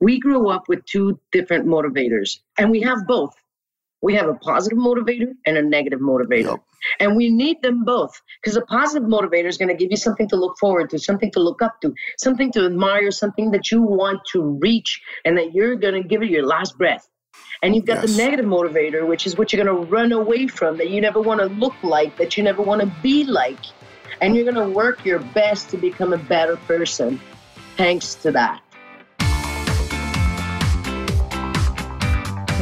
we grew up with two different motivators, and we have both. We have a positive motivator and a negative motivator. Yep. And we need them both because a positive motivator is going to give you something to look forward to, something to look up to, something to admire, something that you want to reach, and that you're going to give it your last breath. And you've got yes. the negative motivator, which is what you're going to run away from, that you never want to look like, that you never want to be like. And you're going to work your best to become a better person thanks to that.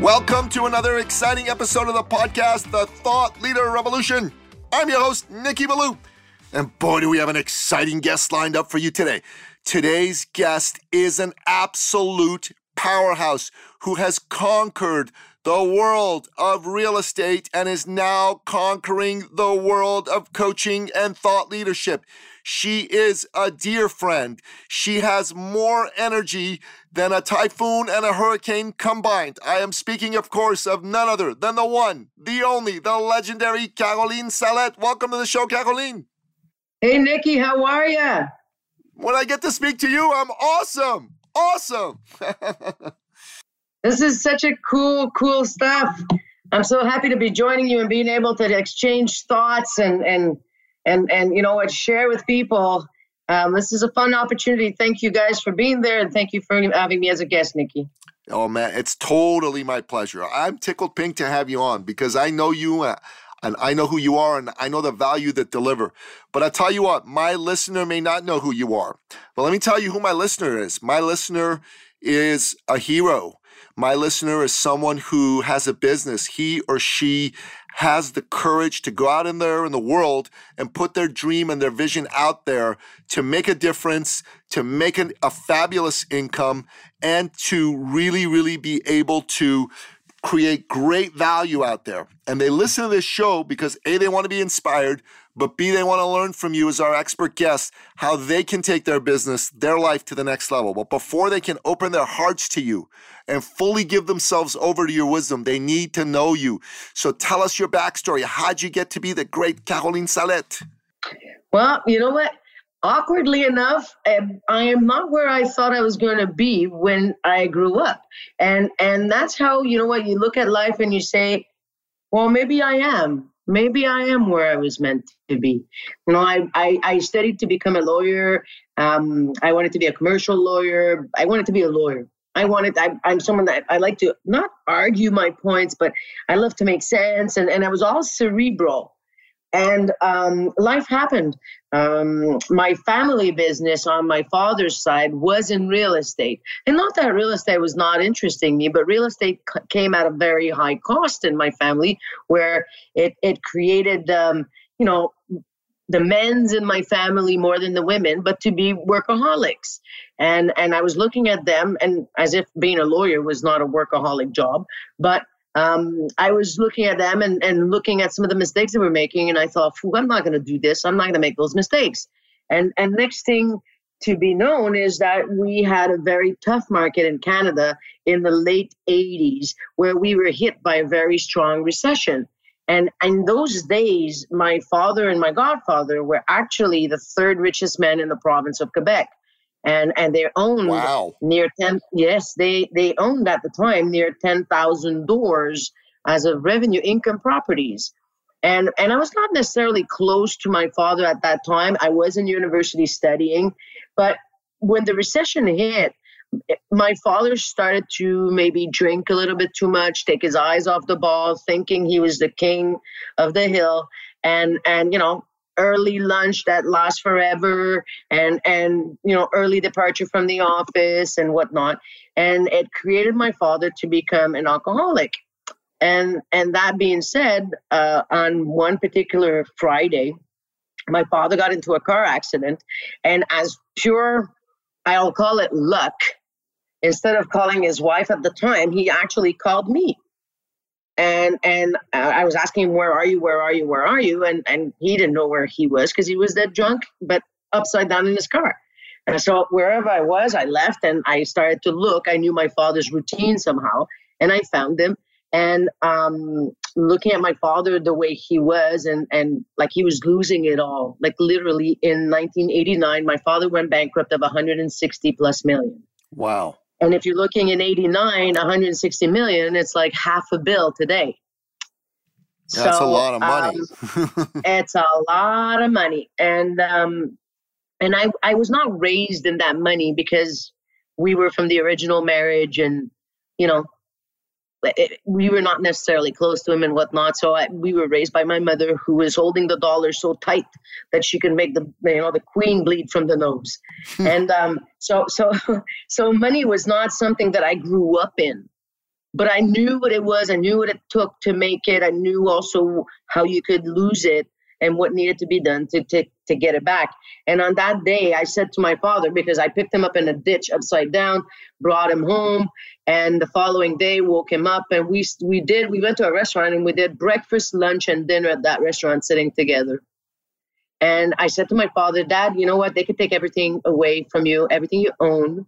Welcome to another exciting episode of the podcast, The Thought Leader Revolution. I'm your host, Nicky Billou. And boy, do we have an exciting guest lined up for you today. Today's guest is an absolute powerhouse who has conquered the world of real estate and is now conquering the world of coaching and thought leadership. She is a dear friend. She has more energy than a typhoon and a hurricane combined. I am speaking, of course, of none other than the one, the only, the legendary Caroline Salette. Welcome to the show, Caroline. Hey, Nicky, how are you? When I get to speak to you, I'm awesome. Awesome. this is such a cool, cool stuff. I'm so happy to be joining you and being able to exchange thoughts and and and and you know share with people um, this is a fun opportunity thank you guys for being there and thank you for having me as a guest nicky oh man it's totally my pleasure i'm tickled pink to have you on because i know you uh, and I know who you are and I know the value that deliver. But I tell you what, my listener may not know who you are. But let me tell you who my listener is. My listener is a hero. My listener is someone who has a business. He or she has the courage to go out in there in the world and put their dream and their vision out there to make a difference, to make an, a fabulous income, and to really, really be able to create great value out there. And they listen to this show because A, they want to be inspired, but B, they want to learn from you as our expert guest how they can take their business, their life to the next level. But before they can open their hearts to you and fully give themselves over to your wisdom, they need to know you. So tell us your backstory. How'd you get to be the great Caroline Salette? Well, you know what? Awkwardly enough, um, I am not where I thought I was going to be when I grew up, and and that's how you know what you look at life and you say, well, maybe I am maybe I am where I was meant to be. You know, I, I, I studied to become a lawyer. Um, I wanted to be a commercial lawyer. I wanted to be a lawyer. I wanted, I, I'm someone that I like to not argue my points, but I love to make sense. And, and I was all cerebral. And um, life happened. Um, my family business on my father's side was in real estate. And not that real estate was not interesting me, but real estate c- came at a very high cost in my family where it, it created, um, you know, the men's in my family more than the women, but to be workaholics. And and I was looking at them and as if being a lawyer was not a workaholic job, but um, I was looking at them and, and looking at some of the mistakes they were making, and I thought, I'm not going to do this. I'm not going to make those mistakes. And and next thing to be known is that we had a very tough market in Canada in the late 80s, where we were hit by a very strong recession. And in those days, my father and my godfather were actually the third richest men in the province of Quebec and and they owned wow. near 10 yes they they owned at the time near 10,000 doors as of revenue income properties. And and I was not necessarily close to my father at that time. I was in university studying but when the recession hit eh, my father started to maybe drink a little bit too much take his eyes off the ball thinking he was the king of the hill. And and you know early lunch that lasts forever and and you know early departure from the office and whatnot and it created my father to become an alcoholic and and that being said uh, on one particular friday my father got into a car accident and as pure I'll call it luck. Instead of calling his wife at the time, he actually called me. And and I was asking him, "Where are you? Where are you? Where are you?" And and he didn't know where he was because he was that drunk, but upside down in his car. And so wherever I was, I left and I started to look. I knew my father's routine somehow, and I found him. And um, looking at my father the way he was, and and like he was losing it all. Like literally in 1989, my father went bankrupt of 160 plus million. Wow. And if you're looking in 89, 160 million, it's like half a bill today. That's so, a lot of money. um, it's a lot of money. And um, and I, I was not raised in that money because we were from the original marriage and you know it, we were not necessarily close to him and whatnot so I, we were raised by my mother who was holding the dollar so tight that she could make the you know the queen bleed from the nose hmm. and um, so so so money was not something that i grew up in but i knew what it was i knew what it took to make it i knew also how you could lose it and what needed to be done to, to, to get it back. And on that day, I said to my father, because I picked him up in a ditch upside down, brought him home, and the following day woke him up, and we we did we went to a restaurant and we did breakfast, lunch, and dinner at that restaurant, sitting together. And I said to my father, Dad, you know what? They could take everything away from you, everything you own,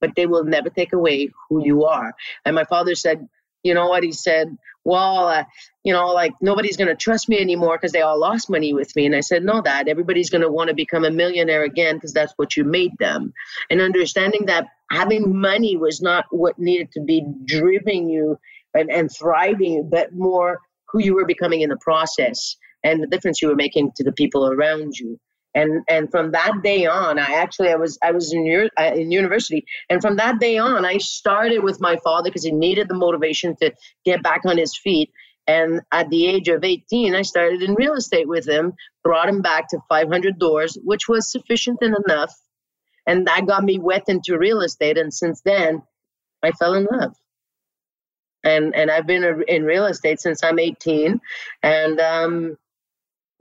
but they will never take away who you are. And my father said, you know what? He said, well, uh, you know, like nobody's going to trust me anymore because they all lost money with me. And I said, no, Dad, everybody's going to want to become a millionaire again because that's what you made them. And understanding that having money was not what needed to be driving you and, and thriving you, but more who you were becoming in the process and the difference you were making to the people around you and and from that day on i actually i was i was in, uh, in university. And from that day on i started with my father because he needed the motivation to get back on his feet. And at the age of 18 i started in real estate with him brought him back to 500 doors which was sufficient and enough. And that got me wet into real estate and since then i fell in love. And and i've been in real estate since i'm 18 and um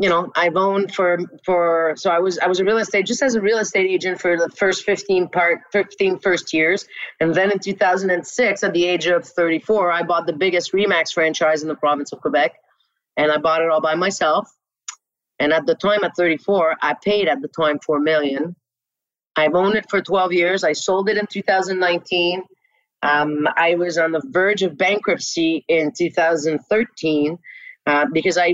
you know i've owned for for so i was i was a real estate just as a real estate agent for the first 15 part 15 first years. And then in 2006 at the age of 34 i bought the biggest remax franchise in the province of quebec. And i bought it all by myself. And at the time at 34 i paid at the time 4 million. I've owned it for 12 years. I sold it in 2019 um, i was on the verge of bankruptcy in 2013 uh, because I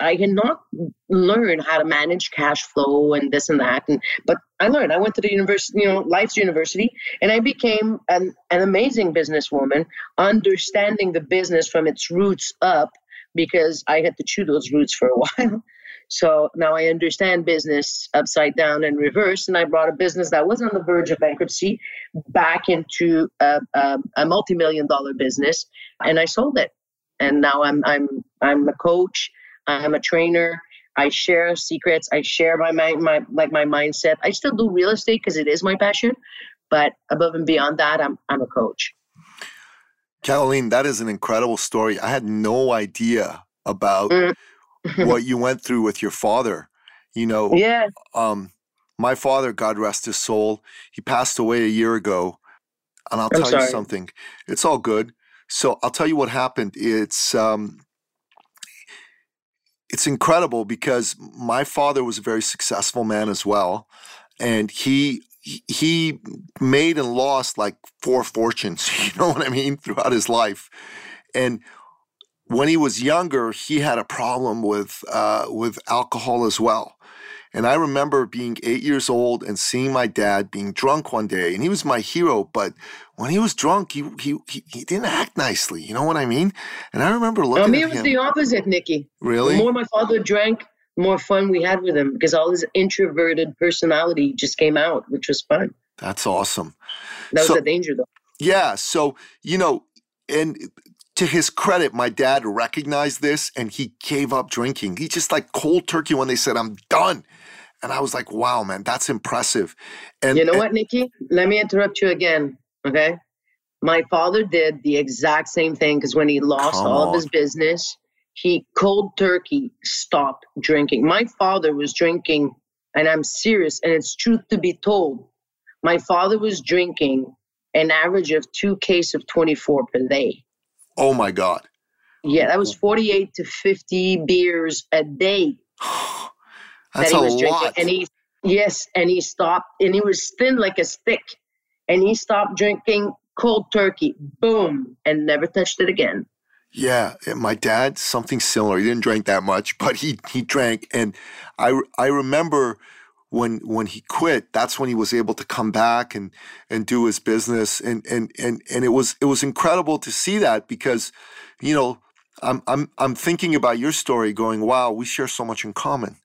I had not learned how to manage cash flow and this and that. And but I learned. I went to the university, you know, Life's University, and I became an, an amazing businesswoman, understanding the business from its roots up because I had to chew those roots for a while. So now I understand business upside down and reverse. And I brought a business that was on the verge of bankruptcy back into a, a, a multi-million dollar business, and I sold it. And now I'm I'm I'm a coach. I'm a trainer. I share secrets. I share my my, my like my mindset. I still do real estate because it is my passion, but above and beyond that, I'm I'm a coach. Caroline, that is an incredible story. I had no idea about mm. what you went through with your father. You know, yeah. Um, my father, God rest his soul, he passed away a year ago. And I'll tell you something. It's all good. So I'll tell you what happened. It's um, it's incredible because my father was a very successful man as well, and he he made and lost like four fortunes. You know what I mean throughout his life, and when he was younger, he had a problem with uh, with alcohol as well. And I remember being eight years old and seeing my dad being drunk one day, and he was my hero. But when he was drunk, he he he, he didn't act nicely. You know what I mean? And I remember oh, looking. Oh, me, it was the opposite, Nicky. Really? The more my father drank, the more fun we had with him because all his introverted personality just came out, which was fun. That's awesome. That was so, the danger, though. Yeah. So you know, and to his credit, my dad recognized this and he gave up drinking. He just like cold turkey when they said, I'm done. And I was like, wow, man, that's impressive. And you know and, what, Nicky? Let me interrupt you again. Okay. My father did the exact same thing because when he lost all on. of his business, he cold turkey stopped drinking. My father was drinking, and I'm serious, and it's truth to be told, my father was drinking an average of two case of 24 per day. Oh my God. Yeah, that was 48 to 50 beers a day. That's that he a was drinking. lot. And he yes, and he stopped and he was thin like a stick. And he stopped drinking cold turkey. Boom. And never touched it again. Yeah, my dad, something similar. He didn't drink that much, but he he drank, and I I remember when when he quit. That's when he was able to come back and and do his business, and and and and it was it was incredible to see that because, you know, I'm I'm I'm thinking about your story, going, wow, we share so much in common.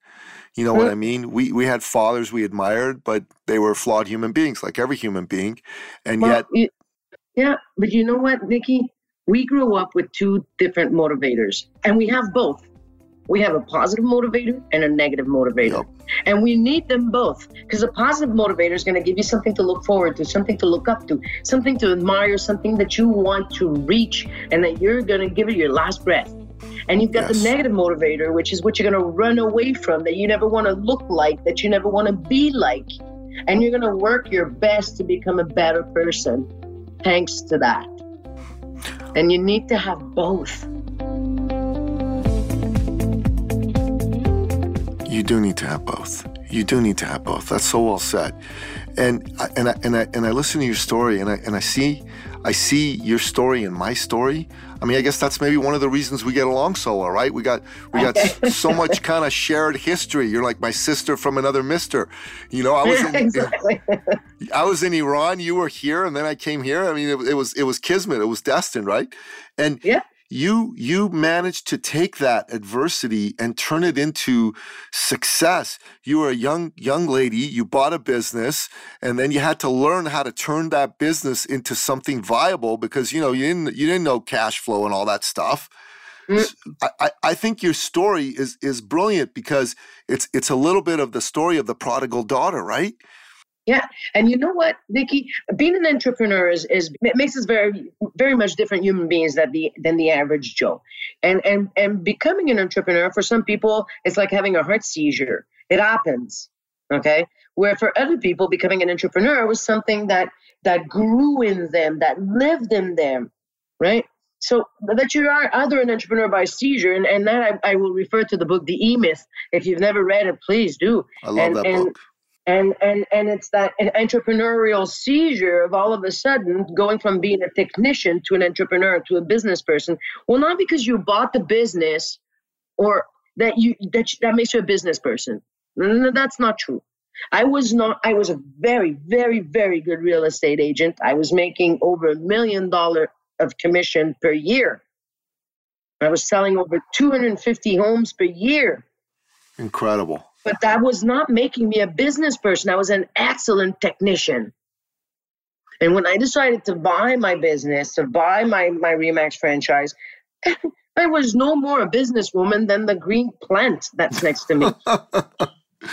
You know what mm-hmm. I mean? We we had fathers we admired, but they were flawed human beings, like every human being, and Well, yet you- yeah, but you know what, Nicky? We grew up with two different motivators, and we have both. We have a positive motivator and a negative motivator. Yep. And we need them both because a positive motivator is going to give you something to look forward to, something to look up to, something to admire, something that you want to reach, and that you're going to give it your last breath. And you've got Yes. the negative motivator, which is what you're going to run away from, that you never want to look like, that you never want to be like. And you're going to work your best to become a better person thanks to that. And you need to have both. You do need to have both. You do need to have both. That's so well said. And I, and I, and I and I listen to your story, and I and I see I see your story and my story. I mean, I guess that's maybe one of the reasons we get along so well, right? We got we got so much kind of shared history. You're like my sister from another mister. You know, I was in, exactly. I was in Iran. You were here, and then I came here. I mean, it, it was it was kismet. It was destined, right? And Yeah. You you managed to take that adversity and turn it into success. You were a young young lady. You bought a business, and then you had to learn how to turn that business into something viable because you know you didn't you didn't know cash flow and all that stuff. Mm. I, I think your story is is brilliant because it's it's a little bit of the story of the prodigal daughter, right? And you know what, Nicky? Being an entrepreneur is, is makes us very very much different human beings than the than the average Joe. And and and becoming an entrepreneur for some people it's like having a heart seizure. It happens. Okay. Where for other people becoming an entrepreneur was something that that grew in them, that lived in them. Right? So that you are either an entrepreneur by seizure, and, and that I, I will refer to the book The E Myth. If you've never read it, please do. I love And- that and- book. And and and it's that an entrepreneurial seizure of all of a sudden going from being a technician to an entrepreneur to a business person. Well not because you bought the business or that you that that makes you a business person. No, that's not true. I was not i was a very very very good real estate agent. I was making over a million dollar of commission per year. I was selling over 250 homes per year. Incredible. But that was not making me a business person. I was an excellent technician. And when I decided to buy my business, to buy my, my Remax franchise, I was no more a businesswoman than the green plant that's next to me.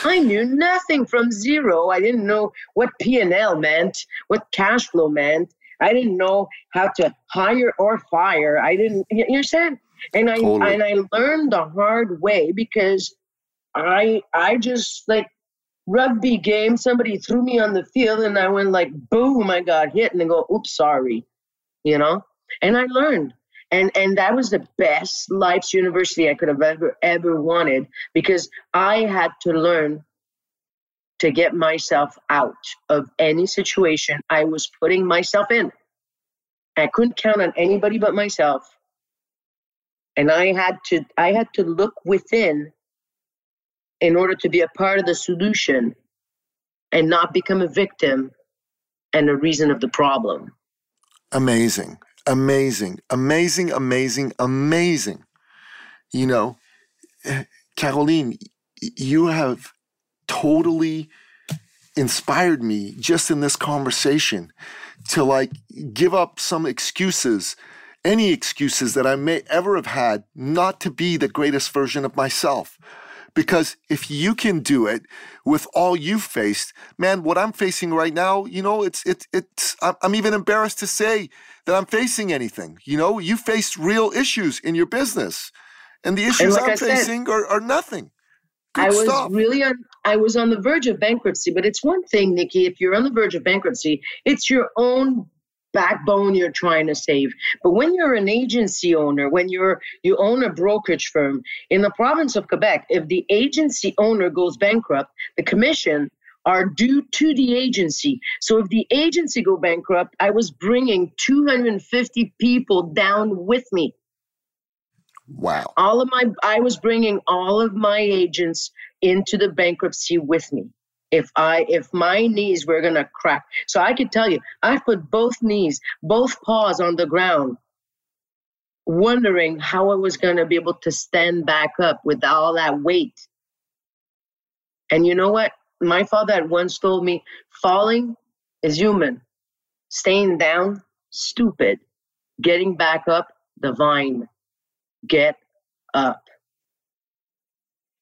I knew nothing from zero. I didn't know what P&L meant, what cash flow meant. I didn't know how to hire or fire. I didn't, you understand? And I, Totally. and I learned the hard way because I I just like rugby game. Somebody threw me on the field and I went like boom, I got hit and I go, oops, sorry. You know? And I learned. And and that was the best life's university I could have ever, ever wanted because I had to learn to get myself out of any situation I was putting myself in. I couldn't count on anybody but myself. And I had to I had to look within in order to be a part of the solution and not become a victim and a reason of the problem. amazing, amazing, amazing, amazing, amazing. You know, Caroline, you have totally inspired me just in this conversation to like give up some excuses, any excuses that I may ever have had not to be the greatest version of myself. Because if you can do it with all you've faced, man, what I'm facing right now, you know, it's it's it's. I'm even embarrassed to say that I'm facing anything. You know, you faced real issues in your business, and the issues like I'm I said- facing are, are nothing I was stuff. really on I was on the verge of bankruptcy, but it's one thing, Nicky, if you're on the verge of bankruptcy, it's your own backbone you're trying to save. But when you're an agency owner, when you're you own a brokerage firm in the province of Quebec, if the agency owner goes bankrupt, the commission are due to the agency. So if the agency go bankrupt, I was bringing 250 people down with me. Wow. All of my I was bringing all of my agents into the bankruptcy with me. If I if my knees were to crack. So I could tell you, I put both knees, both paws on the ground wondering how I was to be able to stand back up with all that weight. And you know what? My father had once told me falling is human, staying down, stupid, getting back up, divine. Get up.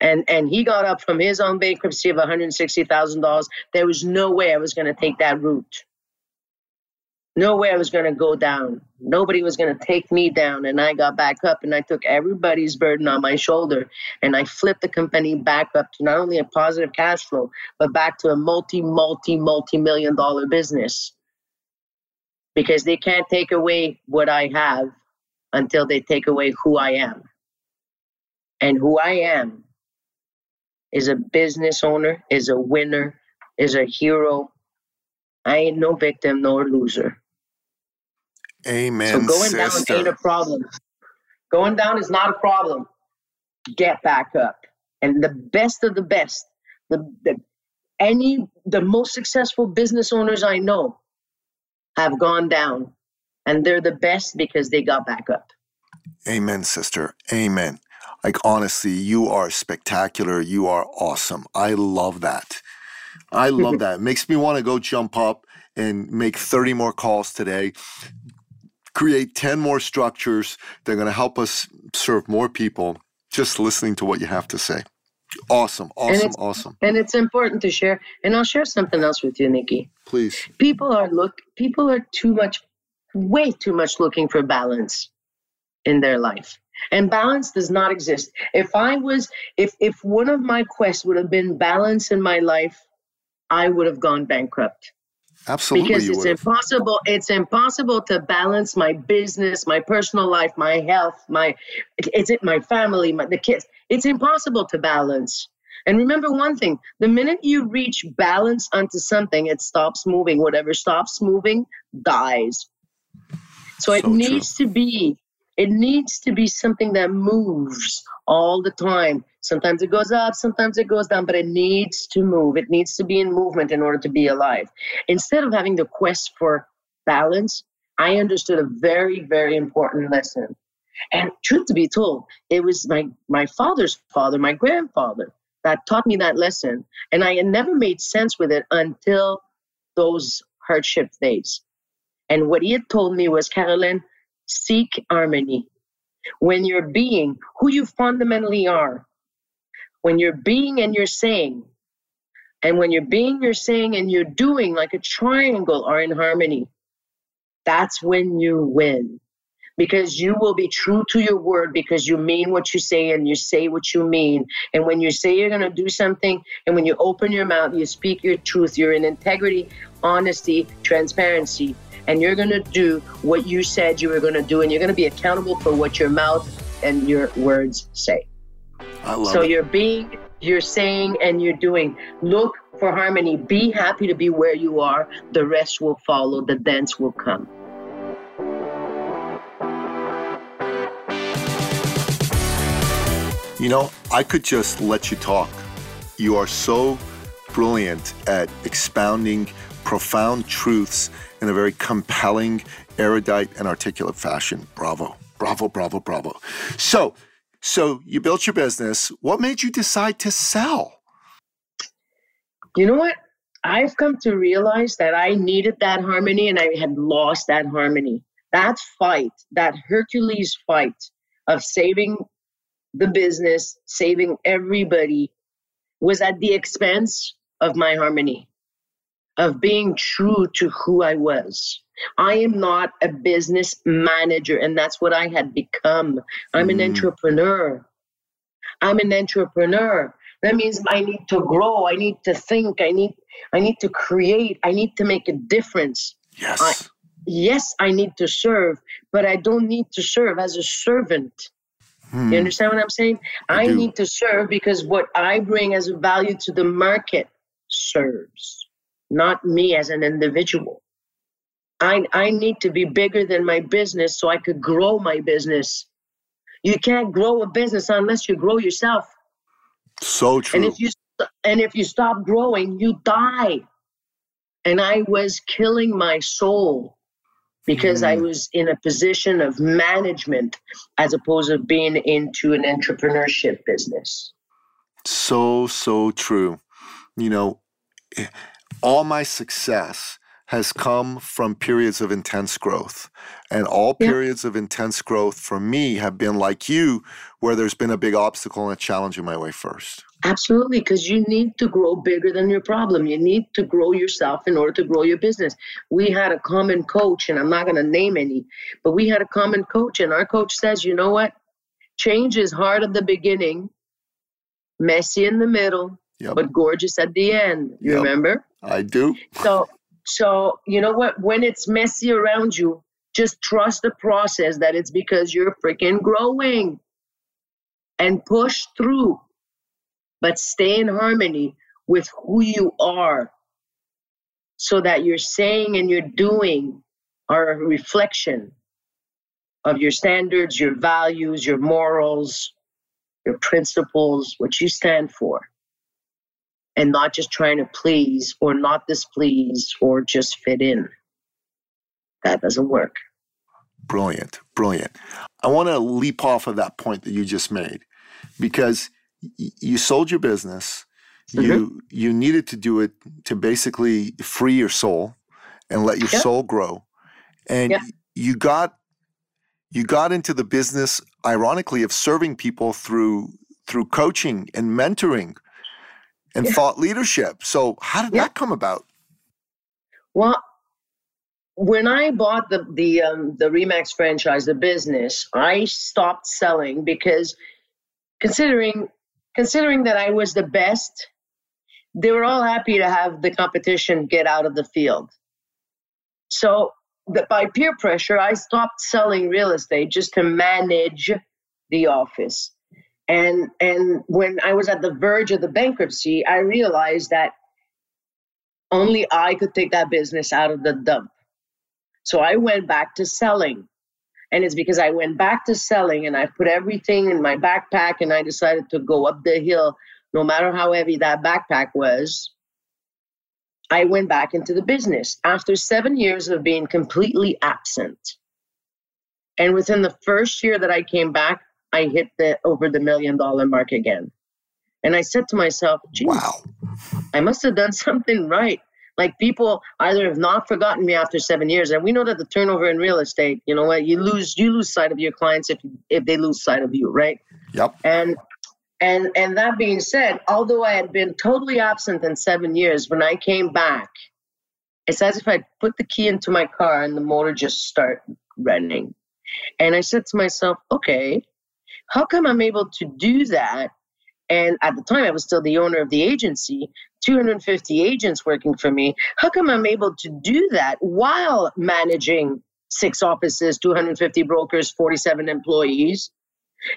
And, and he got up from his own bankruptcy of $160,000. There was no way I was going to take that route. No way I was going to go down. Nobody was going to take me down. And I got back up and I took everybody's burden on my shoulder and I flipped the company back up to not only a positive cash flow, but back to a multi, multi, multi million dollar business. Because they can't take away what I have until they take away who I am. And who I am is a business owner, is a winner, is a hero. I ain't no victim nor loser. Amen. So going sister. down ain't a problem. Going down is not a problem. Get back up. And the best of the best, the, the any the most successful business owners I know have gone down. And they're the best because they got back up. Amen, sister. Amen. Like honestly, you are spectacular. You are awesome. I love that. I love that. It makes me want to go jump up and make 30 more calls today. Create 10 more structures. They're going to help us serve more people just listening to what you have to say. Awesome, awesome, it's- awesome. And it's important to share. And I'll share something else with you, Nicky. Please. People are look people are too much way too much looking for balance in their life. And balance does not exist. If I was if if one of my quests would have been balance in my life, I would have gone bankrupt. Absolutely. because it's impossible it's impossible to balance my business my personal life my health my it's it my family my the kids it's impossible to balance and remember one thing the minute you reach balance onto something it stops moving whatever stops moving dies so it So true. needs to be it needs to be something that moves all the time. Sometimes it goes up sometimes it goes down but it needs to move. It needs to be in movement in order to be alive. Instead of having the quest for balance i understood a very very important lesson. And truth to be told it was my my father's father my grandfather that taught me that lesson and i never made sense with it until those hardship days. And what he had told me was caroline seek harmony. When you're being who you fundamentally are when you're being and you're saying and when you're being you're saying and you're doing like a triangle are in harmony that's when you win. Because you will be true to your word because you mean what you say and you say what you mean. And when you say you're going to do something and when you open your mouth you speak your truth you're in integrity honesty transparency and you're going to do what you said you were going to do and you're going to be accountable for what your mouth and your words say I love so it. you're being, you're saying, and you're doing. Look for harmony. Be happy to be where you are. The rest will follow. The dance will come. You know, I could just let you talk. You are so brilliant at expounding profound truths in a very compelling, erudite, and articulate fashion. Bravo. Bravo, bravo, bravo. So, so you built your business. What made you decide to sell? You know what? I've come to realize that I needed that harmony and I had lost that harmony. That fight, that Hercules fight of saving the business, saving everybody, was at the expense of my harmony, of being true to who I was. I am not a business manager, and that's what I had become. I'm an Mm. entrepreneur. I'm an entrepreneur. That means I need to grow. I need to think. I need I need to create. I need to make a difference. Yes. I, yes, I need to serve, but I don't need to serve as a servant. Hmm. You understand what I'm saying? I, I need to serve because what I bring as a value to the market serves, not me as an individual. I, I need to be bigger than my business so I could grow my business. You can't grow a business unless you grow yourself. So true. And if you and if you stop growing, you die. And I was killing my soul because mm. I was in a position of management as opposed to being into an entrepreneurship business. So, so true. You know, all my success has come from periods of intense growth. And all yeah. periods of intense growth for me have been like you, where there's been a big obstacle and a challenge in my way first. Absolutely, because you need to grow bigger than your problem. You need to grow yourself in order to grow your business. We had a common coach, and I'm not going to name any, but we had a common coach, and our coach says, you know what? Change is hard at the beginning, messy in the middle, yep. but gorgeous at the end. You yep. remember? I do. So, so you know what? When it's messy around you, just trust the process that it's because you're freaking growing and push through but stay in harmony with who you are so that your saying and your doing are a reflection of your standards, your values, your morals, your principles, what you stand for, and not just trying to please or not displease or just fit in. That doesn't work. Brilliant, brilliant. I want to leap off of that point that you just made because you sold your business. Mm-hmm. You you needed to do it to basically free your soul and let your soul grow. And you got you got into the business ironically of serving people through through coaching and mentoring and thought leadership. So how did that come about? Well, when I bought the the um, the Remax franchise, the business, I stopped selling because considering considering that I was the best, they were all happy to have the competition get out of the field. So, the, by peer pressure, I stopped selling real estate just to manage the office. And and when I was at the verge of the bankruptcy, I realized that only I could take that business out of the dump. So I went back to selling. And it's because I went back to selling and I put everything in my backpack and I decided to go up the hill, no matter how heavy that backpack was. I went back into the business after seven years of being completely absent. And within the first year that I came back, I hit the over the million dollar mark again. And I said to myself, wow, I must have done something right. Like people either have not forgotten me after seven years, and we know that the turnover in real estate, you know what, you lose you lose sight of your clients if if they lose sight of you, right? Yep. And and and that being said, although I had been totally absent in seven years, when I came back, it's as if I put the key into my car and the motor just start running. And I said to myself, okay, how come I'm able to do that? And at the time, I was still the owner of the agency. 250 agents working for me. How come I'm able to do that while managing six offices, 250 brokers, 47 employees?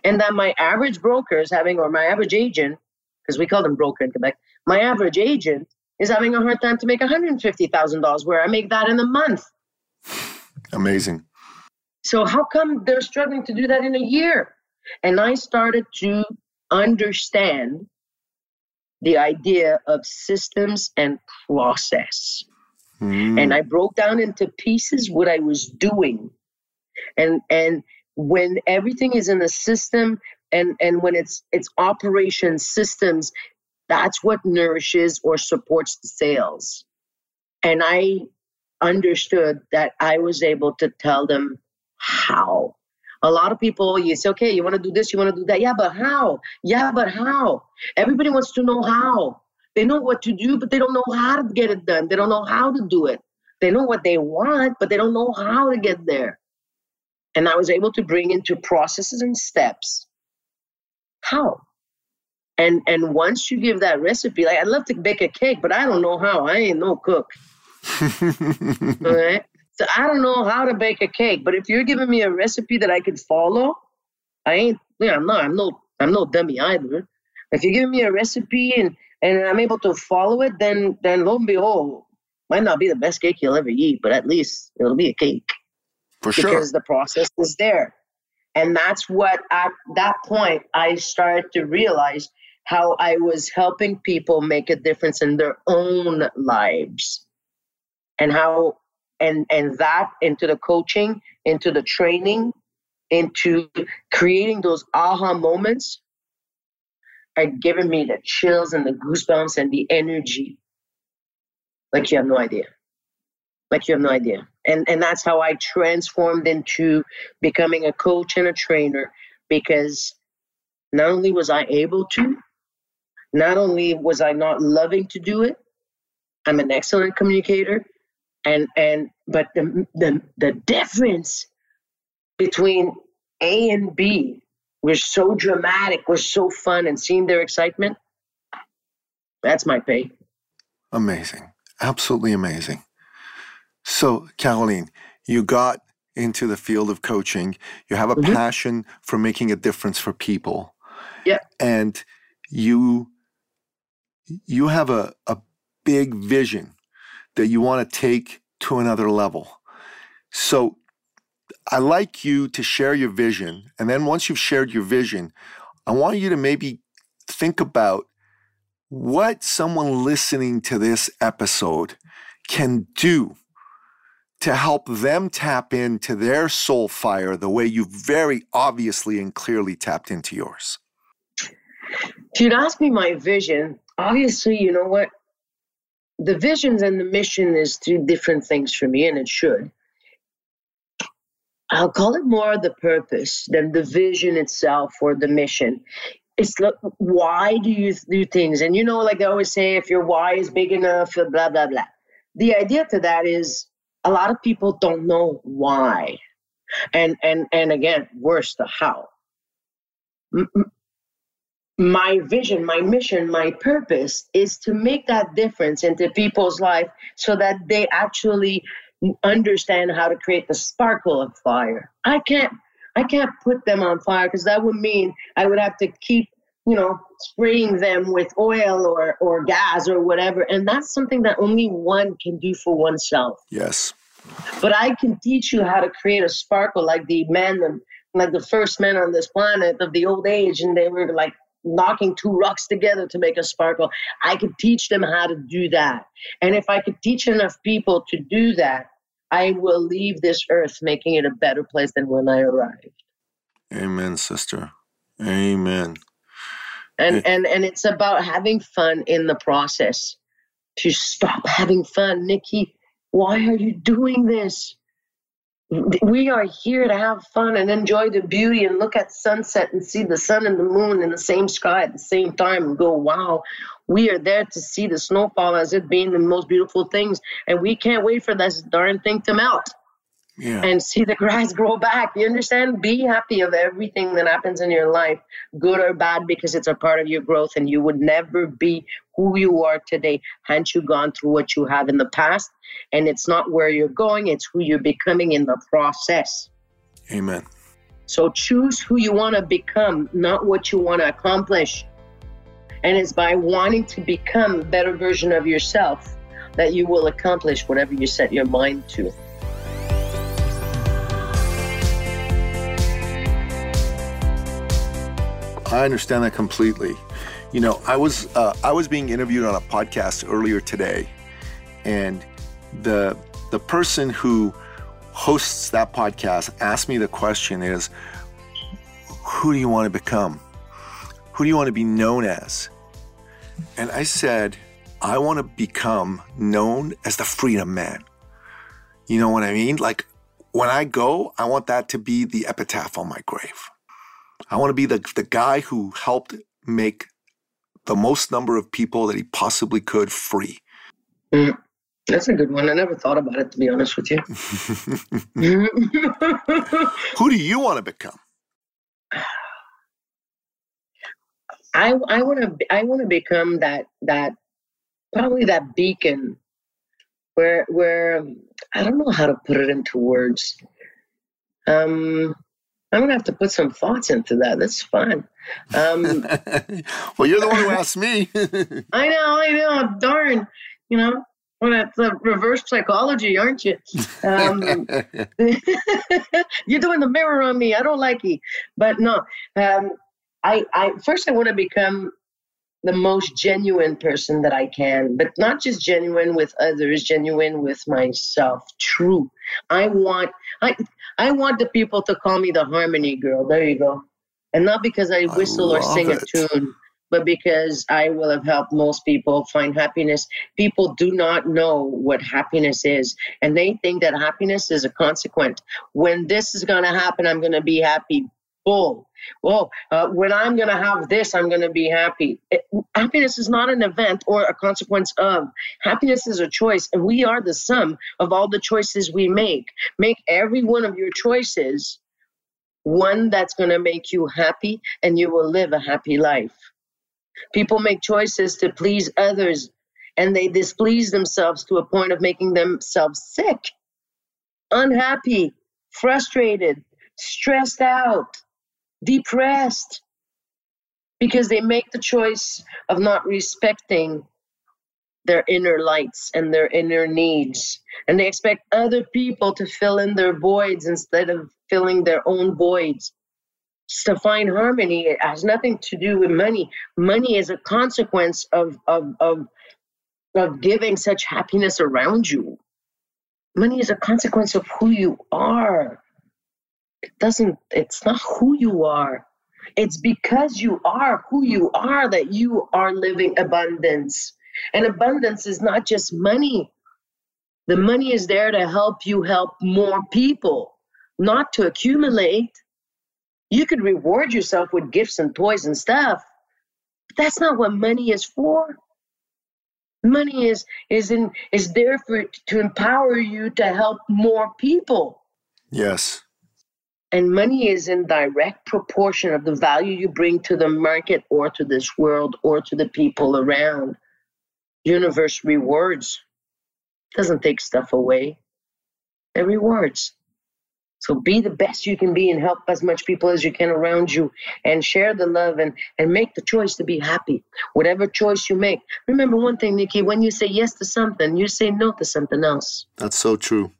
And that my average broker is having, or my average agent, because we call them broker in Quebec, my average agent is having a hard time to make $150,000 where I make that in a month. Amazing. So, how come they're struggling to do that in a year? And I started to understand the idea of systems and process. Mm. And I broke down into pieces what I was doing. And and when everything is in a system and and when it's it's operation systems, that's what nourishes or supports the sales. And I understood that I was able to tell them how a lot of people, you say, okay, you want to do this, you want to do that. Yeah, but how? Yeah, but how? Everybody wants to know how. They know what to do, but they don't know how to get it done. They don't know how to do it. They know what they want, but they don't know how to get there. And I was able to bring into processes and steps how. And and once you give that recipe, like I'd love to bake a cake, but I don't know how. I ain't no cook. All right. So I don't know how to bake a cake, but if you're giving me a recipe that I can follow, I ain't. Yeah, I'm not. I'm no. I'm no dummy either. If you're giving me a recipe and and I'm able to follow it, then then lo and behold, might not be the best cake you'll ever eat, but at least it'll be a cake. For sure. Because the process is there. And that's what at that point I started to realize how I was helping people make a difference in their own lives. And how and and that into the coaching, into the training, into creating those aha moments are giving me the chills and the goosebumps and the energy. Like you have no idea. Like you have no idea. And and that's how i transformed into becoming a coach and a trainer because not only was i able to not only was i not loving to do it i'm an excellent communicator and and but the the, the difference between a and b was so dramatic was so fun and seeing their excitement that's my pay amazing absolutely amazing so, Caroline, you got into the field of coaching. You have a mm-hmm. passion for making a difference for people. Yeah. And you you have a, a big vision that you want to take to another level. So I like you to share your vision. And then once you've shared your vision, I want you to maybe think about what someone listening to this episode can do to help them tap into their soul fire the way you very obviously and clearly tapped into yours? If you'd ask me my vision, obviously, you know what? The visions and the mission is two different things for me, and it should. I'll call it more the purpose than the vision itself or the mission. It's like, why do you do things? And you know, like they always say, if your why is big enough, blah, blah, blah. The idea to that is a lot of people don't know why and and and again worse the how my vision my mission my purpose is to make that difference into people's life so that they actually understand how to create the sparkle of fire i can't i can't put them on fire because that would mean i would have to keep you know, spraying them with oil or, or gas or whatever. And that's something that only one can do for oneself. Yes. But I can teach you how to create a sparkle like the men, like the first men on this planet of the old age, and they were like knocking two rocks together to make a sparkle. I could teach them how to do that. And if I could teach enough people to do that, I will leave this earth making it a better place than when I arrived. Amen, sister. Amen and and and it's about having fun in the process to stop having fun nicky why are you doing this we are here to have fun and enjoy the beauty and look at sunset and see the sun and the moon in the same sky at the same time and go wow we are there to see the snowfall as it being the most beautiful things. And we can't wait for this darn thing to melt yeah. and see the grass grow back. You understand? Be happy of everything that happens in your life, good or bad, because it's a part of your growth, and you would never be who you are today hadn't you gone through what you have in the past. And it's not where you're going, it's who you're becoming in the process. Amen. So choose who you want to become, not what you want to accomplish. And it's by wanting to become a better version of yourself that you will accomplish whatever you set your mind to. I understand that completely. You know, I was uh, I was being interviewed on a podcast earlier today, and the the person who hosts that podcast asked me the question is, who do you want to become? Who do you want to be known as? And I said, I want to become known as the freedom man. You know what I mean? Like when I go, I want that to be the epitaph on my grave. I want to be the, the guy who helped make the most number of people that he possibly could free. Mm, that's a good one. I never thought about it, to be honest with you. who do you want to become? I I want to I want to become that that probably that beacon where where I don't know how to put it into words. Um, I'm gonna have to put some thoughts into that. That's fun. Um, well, you're the one who asked me. I know, I know. Darn, you know. Well, that's a reverse psychology, aren't you? Um, you're doing the mirror on me. I don't like you, but no. Um, I, I first I want to become the most genuine person that I can, but not just genuine with others, genuine with myself. True. I want I I want the people to call me the harmony girl. There you go. And not because I whistle I or sing it. a tune, but because I will have helped most people find happiness. People do not know what happiness is, and they think that happiness is a consequence. When this is going to happen, I'm going to be happy. Bull. Well, uh, when I'm going to have this, I'm going to be happy. It, happiness is not an event or a consequence of. Happiness is a choice, and we are the sum of all the choices we make. Make every one of your choices one that's going to make you happy, and you will live a happy life. People make choices to please others, and they displease themselves to a point of making themselves sick, unhappy, frustrated, stressed out depressed because they make the choice of not respecting their inner lights and their inner needs. And they expect other people to fill in their voids instead of filling their own voids. To find harmony, it has nothing to do with money. Money is a consequence of, of, of, of giving such happiness around you. Money is a consequence of who you are doesn't it's not who you are. It's because you are who you are that you are living abundance. And abundance is not just money. The money is there to help you help more people not to accumulate. You could reward yourself with gifts and toys and stuff but that's not what money is for. Money is is in is there for to empower you to help more people. Yes and money is in direct proportion of the value you bring to the market or to this world or to the people around. Universe rewards. Doesn't take stuff away. It rewards. So be the best you can be and help as much people as you can around you and share the love and, and make the choice to be happy. Whatever choice you make. Remember one thing, Nicky, when you say yes to something, you say no to something else. That's so true.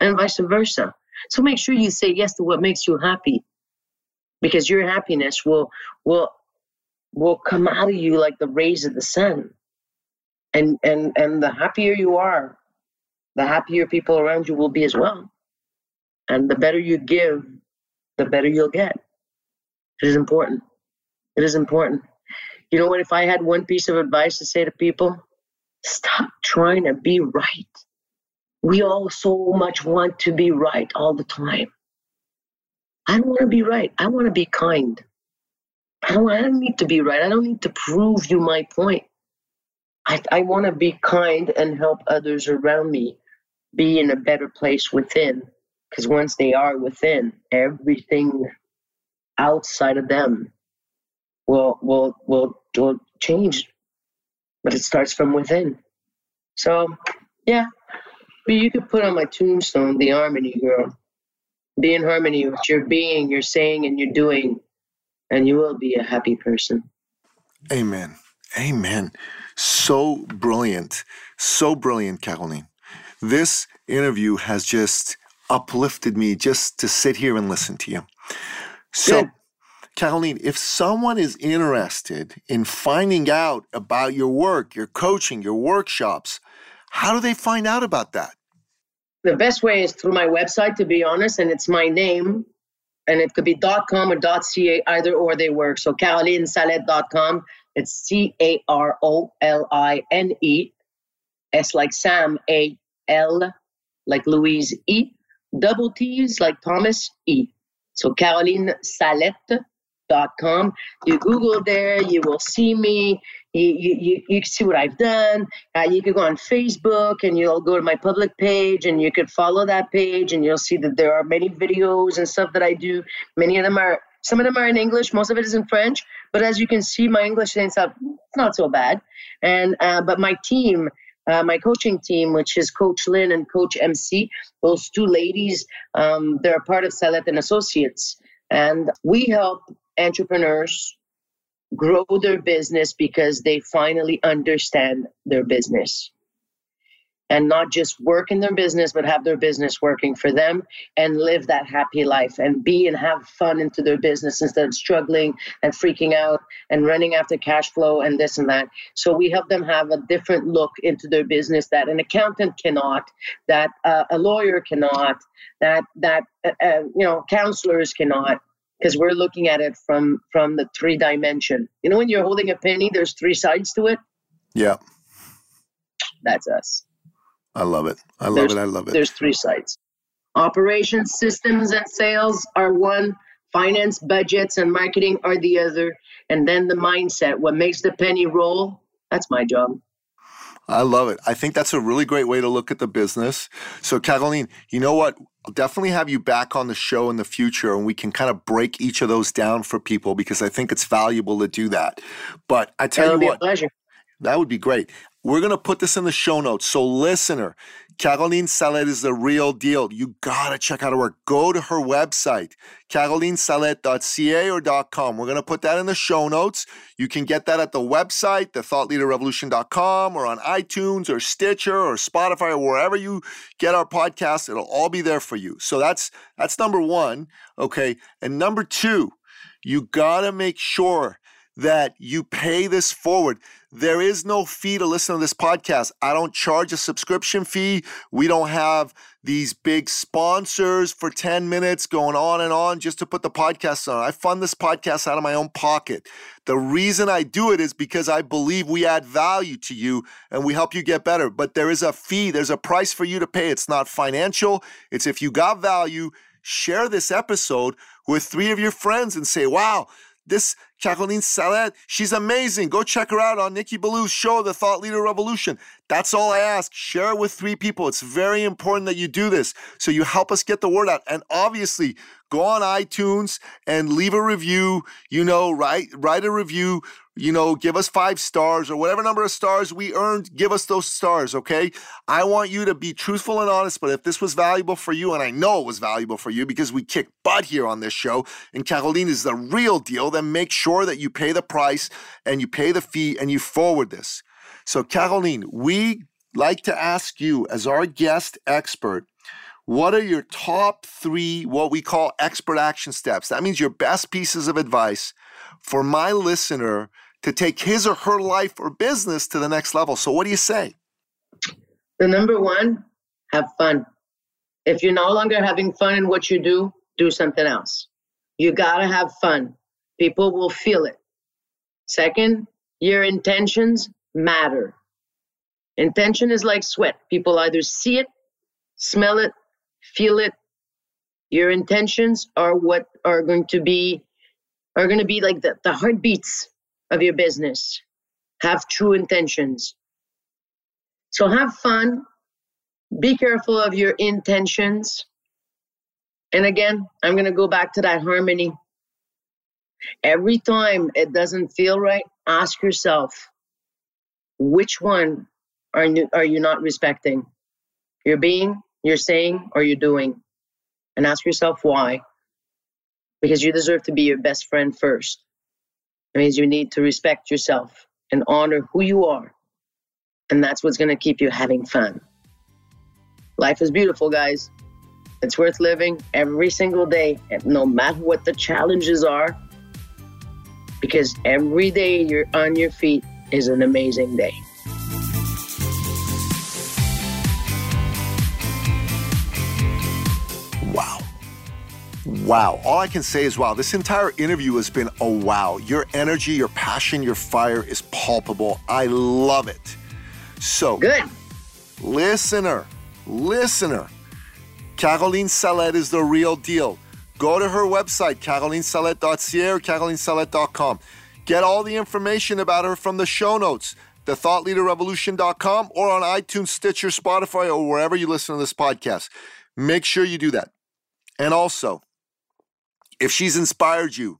And vice versa. So make sure you say yes to what makes you happy, because your happiness will will will come out of you like the rays of the sun. And and and the happier you are, the happier people around you will be as well. And the better you give, the better you'll get. It is important. It is important. You know what? If I had one piece of advice to say to people, stop trying to be right we all so much want to be right all the time. I don't want to be right. I want to be kind. I don't, I don't need to be right. I don't need to prove you my point. I, I want to be kind and help others around me be in a better place within. Because once they are within, everything outside of them will will will, will change. But it starts from within. So yeah, but you could put on my tombstone the harmony girl. Be in harmony with your being, your saying, and your doing, and you will be a happy person. Amen. Amen. So brilliant. So brilliant, Caroline. This interview has just uplifted me just to sit here and listen to you. So, Good. Caroline, if someone is interested in finding out about your work, your coaching, your workshops, how do they find out about that? The best way is through my website, to be honest, and it's my name. And it could be .com or .ca, either or they work. So carolinesalette.com. It's C A R O L I N E. S like Sam, A L like Louise E. Double T's like Thomas E. So Caroline Salette com. You Google there, you will see me. You, you, you, see what I've done. Uh, you can go on Facebook and you'll go to my public page and you could follow that page and you'll see that there are many videos and stuff that I do. Many of them are Some of them are in English. Most of it is in French. But as you can see, my English is not, not so bad. And uh, but my team, uh, my coaching team, which is Coach Lynn and Coach MC, those two ladies, um, they're a part of Salette and Associates, and we help entrepreneurs grow their business because they finally understand their business and not just work in their business, but have their business working for them and live that happy life and be and have fun into their business instead of struggling and freaking out and running after cash flow and this and that. So we help them have a different look into their business that an accountant cannot, that uh, a lawyer cannot, that that uh, uh, you know counselors cannot because we're looking at it from from the three dimension. You know, when you're holding a penny, there's three sides to it. Yeah, that's us. I love it. I love there's, it. I love it. There's three sides. Operations, systems, and sales are one. Finance, budgets, and marketing are the other. And then the mindset, what makes the penny roll, that's my job. I love it. I think that's a really great way to look at the business. So, Kathleen, you know what? I'll definitely have you back on the show in the future and we can kind of break each of those down for people because I think it's valuable to do that. But I tell That'll you what, pleasure. That would be great. We're going to put this in the show notes. So, listener, Caroline Salette is the real deal. You got to check out her work. Go to her website, carolinesalette.ca or .com. We're to put that in the show notes. You can get that at the website, thethoughtleaderrevolution.com, or on iTunes or Stitcher or Spotify or wherever you get our podcast. It'll all be there for you. So that's that's number one. Okay. And number two, you got to make sure that you pay this forward. There is no fee to listen to this podcast. I don't charge a subscription fee. We don't have these big sponsors for 10 minutes going on and on just to put the podcast on. I fund this podcast out of my own pocket. The reason I do it is because I believe we add value to you and we help you get better. But there is a fee, there's a price for you to pay. It's not financial, it's if you got value, share this episode with three of your friends and say, wow, this Caroline Salette, she's amazing. Go check her out on Nicky Billou's show, The Thought Leader Revolution. That's all I ask. Share it with three people. It's very important that you do this so you help us get the word out. And obviously, go on iTunes and leave a review. You know, write write a review. You know, give us five stars or whatever number of stars we earned. Give us those stars, okay? I want you to be truthful and honest. But if this was valuable for you, and I know it was valuable for you because we kick butt here on this show, and Caroline is the real deal, then make sure that you pay the price and you pay the fee and you forward this. So, Caroline, we like to ask you as our guest expert what are your top three, what we call expert action steps? That means your best pieces of advice for my listener to take his or her life or business to the next level. So, what do you say? The number one, have fun. If you're no longer having fun in what you do, do something else. You got to have fun. People will feel it. Second, your intentions matter. Intention is like sweat. People either see it, smell it, feel it. Your intentions are what are going to be are going to be like the, the heartbeats of your business. Have true intentions. So have fun. Be careful of your intentions. And again, I'm going to go back to that harmony. Every time it doesn't feel right, ask yourself, which one are you, are you not respecting? Your being, you're saying or you're doing. And ask yourself why. Because you deserve to be your best friend first. It means you need to respect yourself and honor who you are. And that's what's going to keep you having fun. Life is beautiful, guys. It's worth living every single day, no matter what the challenges are. Because every day you're on your feet is an amazing day. Wow. Wow. All I can say is wow. This entire interview has been a wow. Your energy, your passion, your fire is palpable. I love it. So, good. Listener, listener, Caroline Salette is the real deal. Go to her website, carolinesalette.ca or carolinesalette.com. Get all the information about her from the show notes, thethoughtleaderrevolution.com, or on iTunes, Stitcher, Spotify, or wherever you listen to this podcast. Make sure you do that. And also, if she's inspired you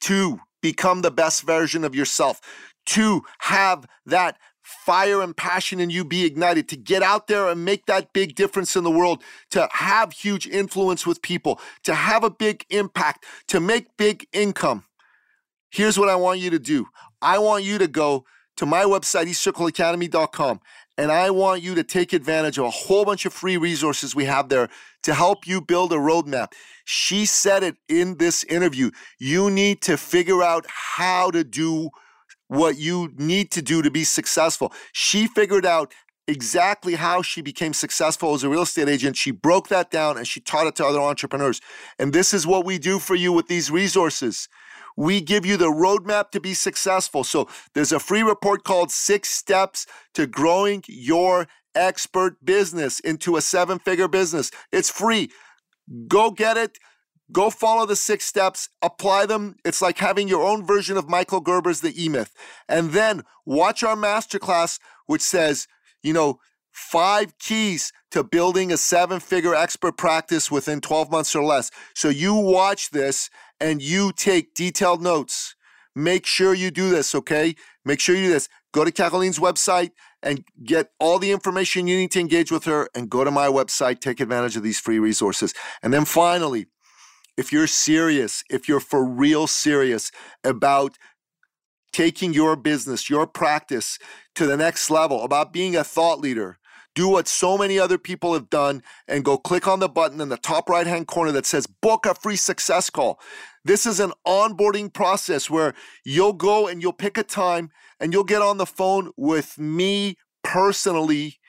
to become the best version of yourself, to have that fire and passion in you be ignited, to get out there and make that big difference in the world, to have huge influence with people, to have a big impact, to make big income. Here's what I want you to do I want you to go to my website, eCircleAcademy.com, and I want you to take advantage of a whole bunch of free resources we have there to help you build a roadmap. She said it in this interview. You need to figure out how to do what you need to do to be successful. She figured out exactly how she became successful as a real estate agent. She broke that down and she taught it to other entrepreneurs. And this is what we do for you with these resources. We give you the roadmap to be successful. So there's a free report called Six Steps to Growing Your Expert Business into a Seven Figure Business. It's free. Go get it. Go follow the six steps, apply them. It's like having your own version of Michael Gerber's The E Myth. And then watch our masterclass, which says, you know, five keys to building a seven figure expert practice within 12 months or less. So you watch this and you take detailed notes. Make sure you do this, okay? Make sure you do this. Go to Caroline's website and get all the information you need to engage with her and go to my website, take advantage of these free resources. And then finally, if you're serious, if you're for real serious about taking your business, your practice to the next level, about being a thought leader, do what so many other people have done and go click on the button in the top right hand corner that says book a free success call. This is an onboarding process where you'll go and you'll pick a time and you'll get on the phone with me personally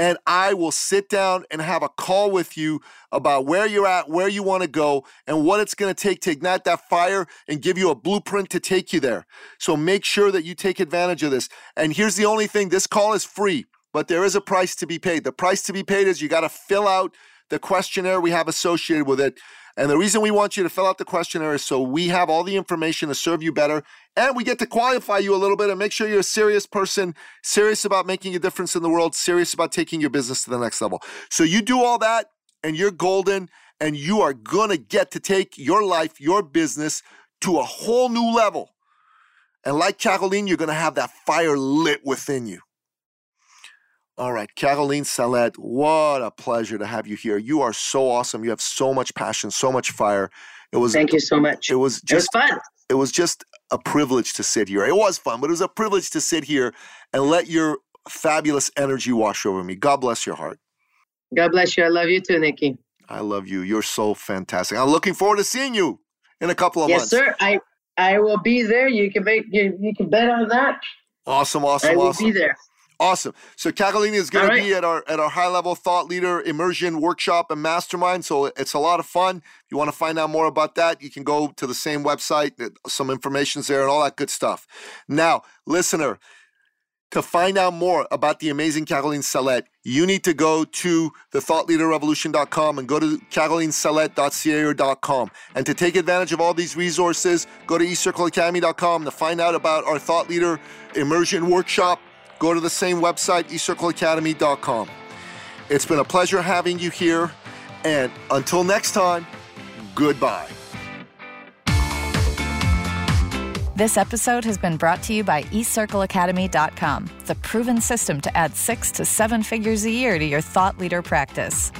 and I will sit down and have a call with you about where you're at, where you want to go, and what it's going to take to ignite that fire and give you a blueprint to take you there. So make sure that you take advantage of this. And here's the only thing this call is free, but there is a price to be paid. The price to be paid is you got to fill out the questionnaire we have associated with it. And the reason we want you to fill out the questionnaire is so we have all the information to serve you better and we get to qualify you a little bit and make sure you're a serious person, serious about making a difference in the world, serious about taking your business to the next level. So you do all that and you're golden and you are going to get to take your life, your business to a whole new level. And like Caroline, you're going to have that fire lit within you. All right, Caroline Salette, what a pleasure to have you here. You are so awesome. You have so much passion, so much fire. It was Thank you so much. It was just it was fun. It was just a privilege to sit here. It was fun, but it was a privilege to sit here and let your fabulous energy wash over me. God bless your heart. God bless you. I love you too, Nicky. I love you. You're so fantastic. I'm looking forward to seeing you in a couple of yes, months. Yes, sir. I I will be there. You can make you, you can bet on that. Awesome, awesome, I will awesome. be there. Awesome. So Catalina is going right. to be at our at our high level thought leader immersion workshop and mastermind. So it's a lot of fun. If you want to find out more about that, you can go to the same website. Some information's there and all that good stuff. Now, listener, to find out more about the amazing Caroline Salette, you need to go to thethoughtleaderrevolution.com and go to carolinesalette.ca or .com. And to take advantage of all these resources, go to eCircleAcademy.com to find out about our Thought Leader Immersion Workshop go to the same website, eCircleAcademy.com. It's been a pleasure having you here, and until next time, goodbye. This episode has been brought to you by eCircleAcademy.com, the proven system to add six to seven figures a year to your thought leader practice.